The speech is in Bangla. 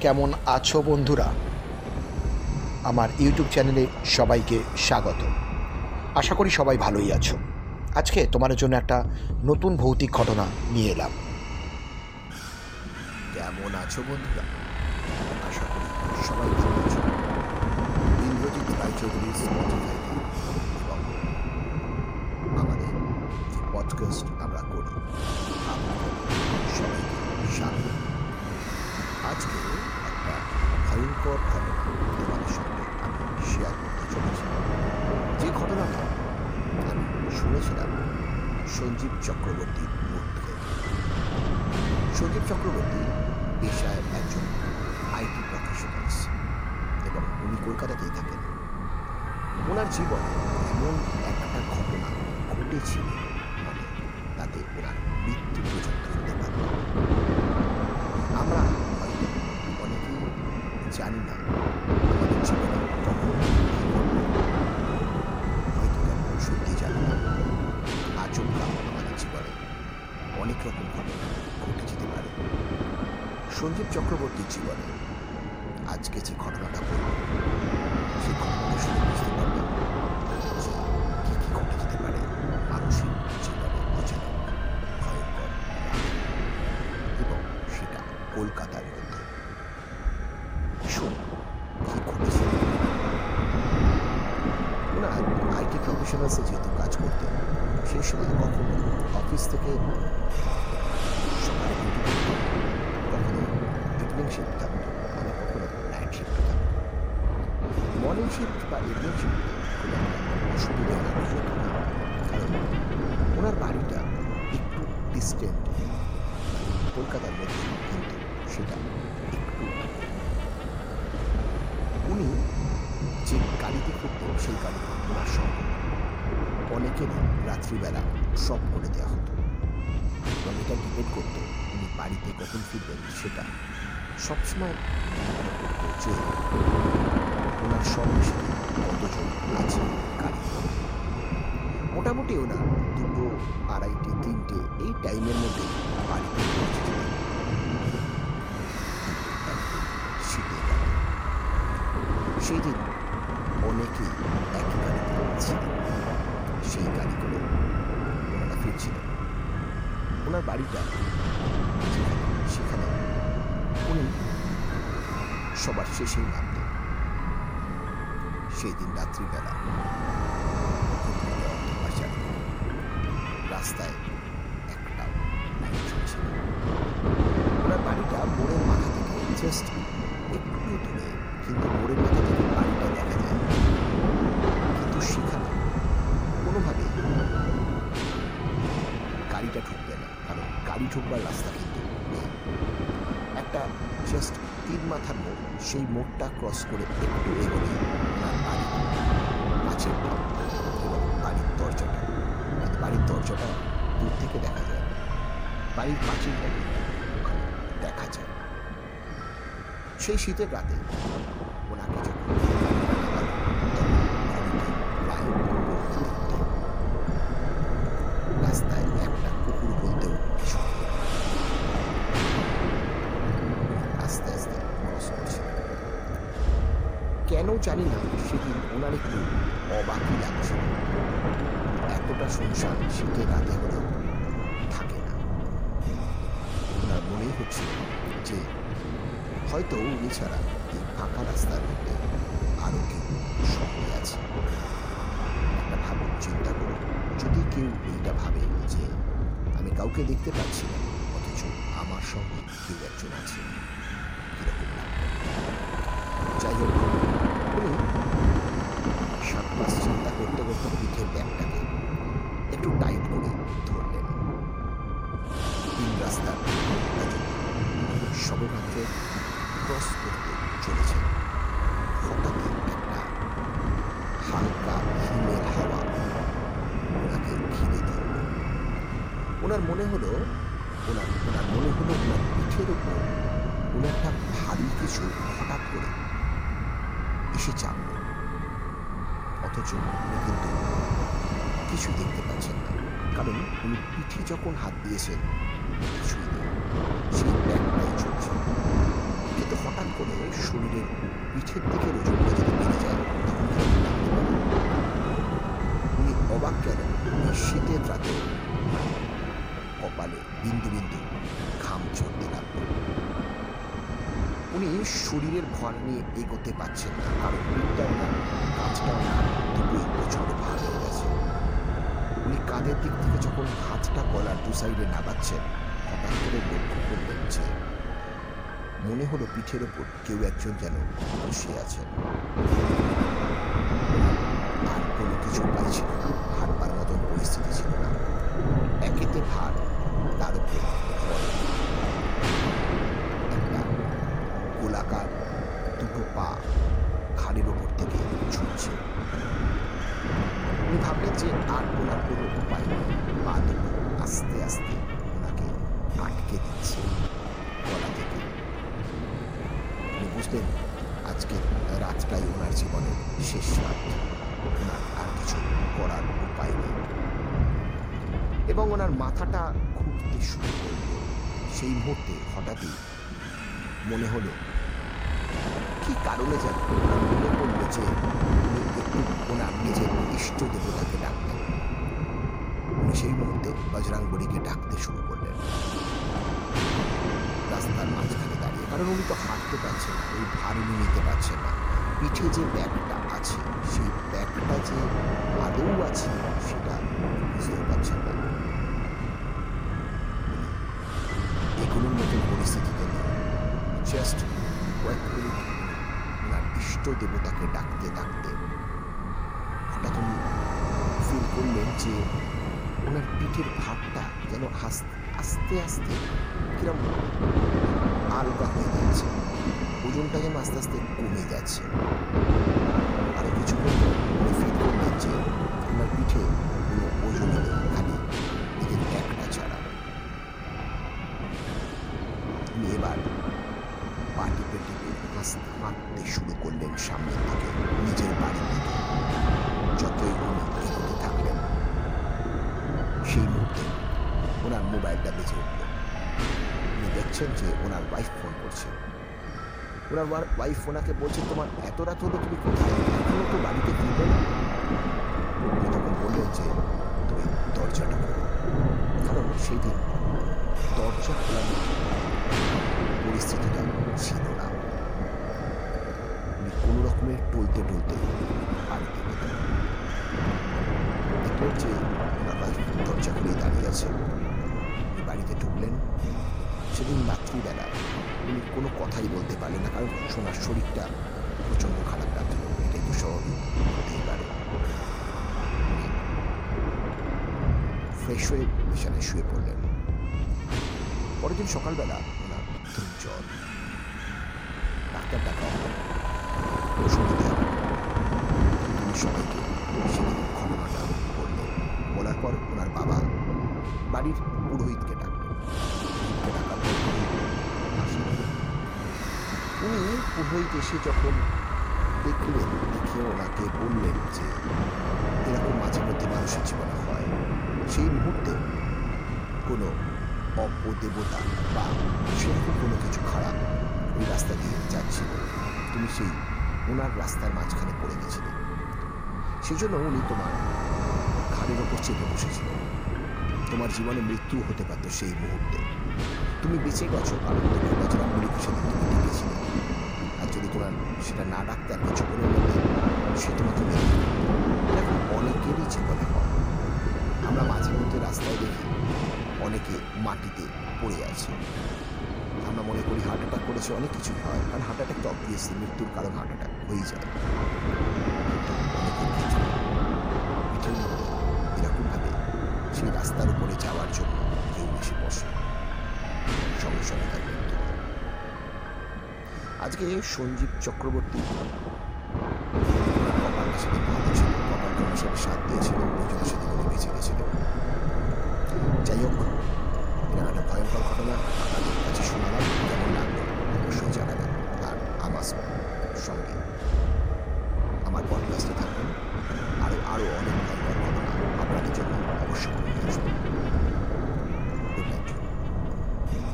কেমন আছো বন্ধুরা? আমার ইউটিউব চ্যানেলে সবাইকে স্বাগত। আশা করি সবাই ভালোই আছো। আজকে তোমাদের জন্য একটা নতুন ভৌতিক ঘটনা নিয়ে এলাম। কেমন আছো বন্ধুরা? আশা করি সবাই ভালো আছো। ইন্দ্রজিৎ রায়চৌধুরী আমাদের পডকাস্ট আমরা করি। ঘটনা তোমাদের সঙ্গে আমি শেয়ার করতে চলেছি। যে ঘটনাটা আমি শুনেছিলাম, সঞ্জীব চক্রবর্তীর মুখ থেকে সঞ্জীব চক্রবর্তী পেশায় একজন আইটি প্রফেশনালস এবং উনি কলকাতাতেই থাকেন। ওনার জীবনে এমন একটা ঘটনা ঘটেছিল সঞ্জীব চক্রবর্তীর জীবনে। আজকে যে ঘটনাটা বলব সেই কী কী ঘটে যেতে পারে এবং সেটা কলকাতার ভীষণ আইটি প্রফেশনালসে যেহেতু কাজ করতেন সেই সময় কখনো অফিস থেকে ইভিনিং শিফট থাকতো মানে কখনো নাইট শিফট থাকতো। মর্নিং শিফট বা ইভিনিং শিফটে খুব অসুবিধা হতো কারণ ওনার বাড়িটা একটু ডিস্টেন্ট কলকাতার মধ্যে কিন্তু সেটা একটু উনি যে গাড়িতে ফিরতেন সেই গাড়িতে ওনার সঙ্গে অনেকেরই রাত্রিবেলা সব করে দেওয়া হতো। এবং এটা ডিপেন্ড করতো উনি বাড়িতে কখন ফিরবেন, সেটা সবসময় যে ওনার সঙ্গে কতজন আছে? গাড়িতে মোটামুটি ওনার দুটো, আড়াইটে, তিনটে, এই টাইমের মধ্যে বাড়িতে পৌঁছে যেতেন একদিন শীতের সেই দিন অনেকেই একই গাড়িতে ছিলেন সেই গাড়ি করে ওনার বাড়িটা সেখানে উনি সবার শেষেই নামতেন সেই দিন রাত্রিবেলা রাস্তায় একটা ওনার বাড়িটা মোড়ের মাথা থেকে জাস্ট একটু দূরে, কিন্তু মোড়ের মাথা সেই মোড়টা ক্রস করে একটু এগোলে এবং বাড়ির দরজাটা বাড়ির দরজাটা দূর থেকে দেখা যায়। বাড়ির ওখানে দেখা যায়। সেই শীতের রাতে ওনাকে যখন গাড়িটা নামালো, তখন ঘড়িতে প্রায় পৌনে তিনটে। রাস্তায় একটা কুকুর বলতেও কিছু নেই। আস্তে আস্তে ক্রস করছে কেন জানি না, সেদিন ওনার একটু অবাকই লাগছিল এতটা সংসার শীতের রাতে হলেও থাকে না। ওনার মনেই হচ্ছে যে হয়তো উনি ছাড়া এই ফাঁকা রাস্তার মধ্যে আরও কেউ সঙ্গে আছে। একটা ভাবুন, চিন্তা করুন। যদি কেউ এইটা ভাবে যে আমি কাউকে দেখতে পাচ্ছি না, অথচ আমার সঙ্গে কেউ একজন আছে কীরকম যাই হোক উনি সাত মাস চিন্তা করতে করতে পিঠের ব্যাগটাকে একটু টাইট করে ধরলেন। তিন রাস্তার একটা সবেমাত্র ক্রস করতে চলেছে একটা হালকা হাওয়া ওনাকে ঘিরে ধরল। ওনার মনে হলো, ওনার ওনার মনে হলো ওনার পিঠের উপর কোনো একটা ভারী কিছু হঠাৎ করে এসে চাপল অথচ উনি কিন্তু কিছু দেখতে পাচ্ছেন না। কারণ উনি পিঠে যখন হাত দিয়েছেন, কিছুই নেই সেই ব্যাগটাই চলছে। কিন্তু হঠাৎ করে শরীরের পিঠের দিকে ওজনটা যদি বেড়ে যায়, তখন উনি অবাক কেন? শীতের রাতে কপালে বিন্দু বিন্দু ঘাম ঝরতে লাগল। উনি শরীরের ভর নিয়ে এগোতে পারছেন না, কারণ পিঠটাও না কাজটাও না দুটোই প্রচণ্ড ভার হয়ে গেছে। উনি কাঁধের দিক থেকে যখন হাতটা গলার দু সাইডে নাগাচ্ছেন হঠাৎ করে লক্ষ্য করলেন যে মনে হলো পিঠের ওপর কেউ একজন যেন বসে আছেন আর কোনো কিছু উপায় ছিল না হাঁটবার মতন পরিস্থিতি ছিল না একেতে ভার তার উপর ভর। একটা গোলাকার দুটো পা ঘাড়ের ওপর থেকে ঝুলছে উনি ভাবলেন যে আর ওনার কোনো উপায় নেই পা দুটো আস্তে আস্তে ওনাকে আটকে দিচ্ছে গলা থেকে উনি বুঝলেন আজকে রাতটাই ওনার জীবনের শেষ রাত। আর কিছু করার উপায় নেই। এবং ওনার মাথাটা ঘুরতে শুরু করল সেই মুহূর্তে হঠাৎই মনে হলো, কি কারণে যেন মনে পড়ল যে একটু ওনার নিজের ইষ্ট দেবতাকে ডাকতেন উনি সেই মুহূর্তে বজরাঙ্গড়িকে ডাকতে শুরু করলেন। রাস্তার মাঝখানে দাঁড়িয়ে, কারণ উনি তো হাঁটতে পারছেন ওই ভার নিতে পারছেন না। পিঠে যে ব্যাগটা আছে, সেই ব্যাগটা যে আদৌ আছে, সেটা বুঝতেও পারছেন না। এগুলোর মতন পরিস্থিতিতে জাস্ট কয়েক মিনিট ওনার ইষ্ট দেবতাকে ডাকতে ডাকতে হঠাৎ উনি ফিল করলেন যে ওনার পিঠের ভাবটা যেন হাস- আস্তে আস্তে কিরম আলগা হয়ে যাচ্ছে। ওজনটা যেন আস্তে আস্তে কমে যাচ্ছে। আরও কিছুক্ষণ করলেন যে ওনার পিঠে কোনো ওজন নেই খালি নিজের একটা ছাড়া উনি এবার পা টিপে টিপে হাসতে হাঁটতে শুরু করলেন সামনের দিকে, নিজের বাড়ির দিকে। যতই উনি এগোতে থাকলেন, সেই মুহূর্তে ওনার মোবাইলটা বেজে উঠল। উনি দেখছেন যে ওনার ওয়াইফ ফোন করছে। ওনার ওয়াইফ ওনাকে বলছে, তোমার এত রাত হলো তুমি কোথায়? এখনও তো বাড়িতে ফিরবে না? তখন বললেন যে, তুমি দরজাটা খোলো। কারণ সেই দিন দরজা খোলার পরিস্থিতিটা ছিল না। কোনো রকমের টলতে টলতে বাড়িতে গেলেন দেখলেন যে ওনার ওয়াইফ দরজা খুলেই দাঁড়িয়ে আছে। বাড়িতে ঢুকলেন। সেদিন রাত্রিবেলা। উনি কোনো কথাই বলতে পারলেন না, কারণ সোনার শরীরটা প্রচণ্ড খারাপ লাগছিল। এটাই তো স্বাভাবিক, হতেই পারে। ফ্রেশ হয়ে বিছানায় শুয়ে পড়লেন। পরের দিন সকালবেলা ওনার জ্বর। ডাক্তার ডাকা হলো ওষুধ দেওয়া সবাইকে সেদিন ঘটনাটা বললেন বলার পর ওনার বাবা বাড়ির পুরোহিতকে উনি পুরোহিত এসে যখন দেখলেন দেখে ওনাকে বললেন যে এরকম মাঝে মধ্যে মানুষের জীবনে হয়, সেই মুহূর্তে কোনো অপদেবতা বা সেরকম কোনো কিছু খারাপ ওই রাস্তা দিয়ে যাচ্ছিল। তুমি সেই ওনার রাস্তার মাঝখানে পড়ে গেছিলে। সেই জন্য উনি তোমার ঘাড়ের ওপর চেপে বসেছিল। তোমার জীবনে মৃত্যু হতে পারতো সেই মুহূর্তে। তুমি বেঁচে গেছো কারণ তুমি বজরাঙ্গলিকে সেদিন তুমি ডেকেছিলে আর যদি তোমার সেটা না ডাকতে আর কিছুক্ষণের মধ্যে সে তোমাকে মেরে অনেকেরই জীবনে হয় আমরা মাঝে মধ্যে রাস্তায় দেখি অনেকে মাটিতে পড়ে আছে। আমরা মনে করি হার্ট অ্যাটাক করেছে, অনেক কিছু হয়। কারণ হার্ট অ্যাটাক তো অবভিয়াসলি মৃত্যুর কারণ হার্ট অ্যাটাক হয়েই যায়। এরকমভাবে সেই রাস্তার উপরে যাওয়ার জন্য কেউ এসে বসে। সঙ্গে সঙ্গে হয় আজকে সঞ্জীব চক্রবর্তী কপালের সাথে বাঁধেছিল সাথে সাথ দিয়েছিল বেঁচে গেছিলেন যাই হোক একটা ভয়ঙ্কর ঘটনা আপনাদের কাছে শোনালাম, কেমন লাগল? অবশ্যই জানাবেন। আর আমার সঙ্গে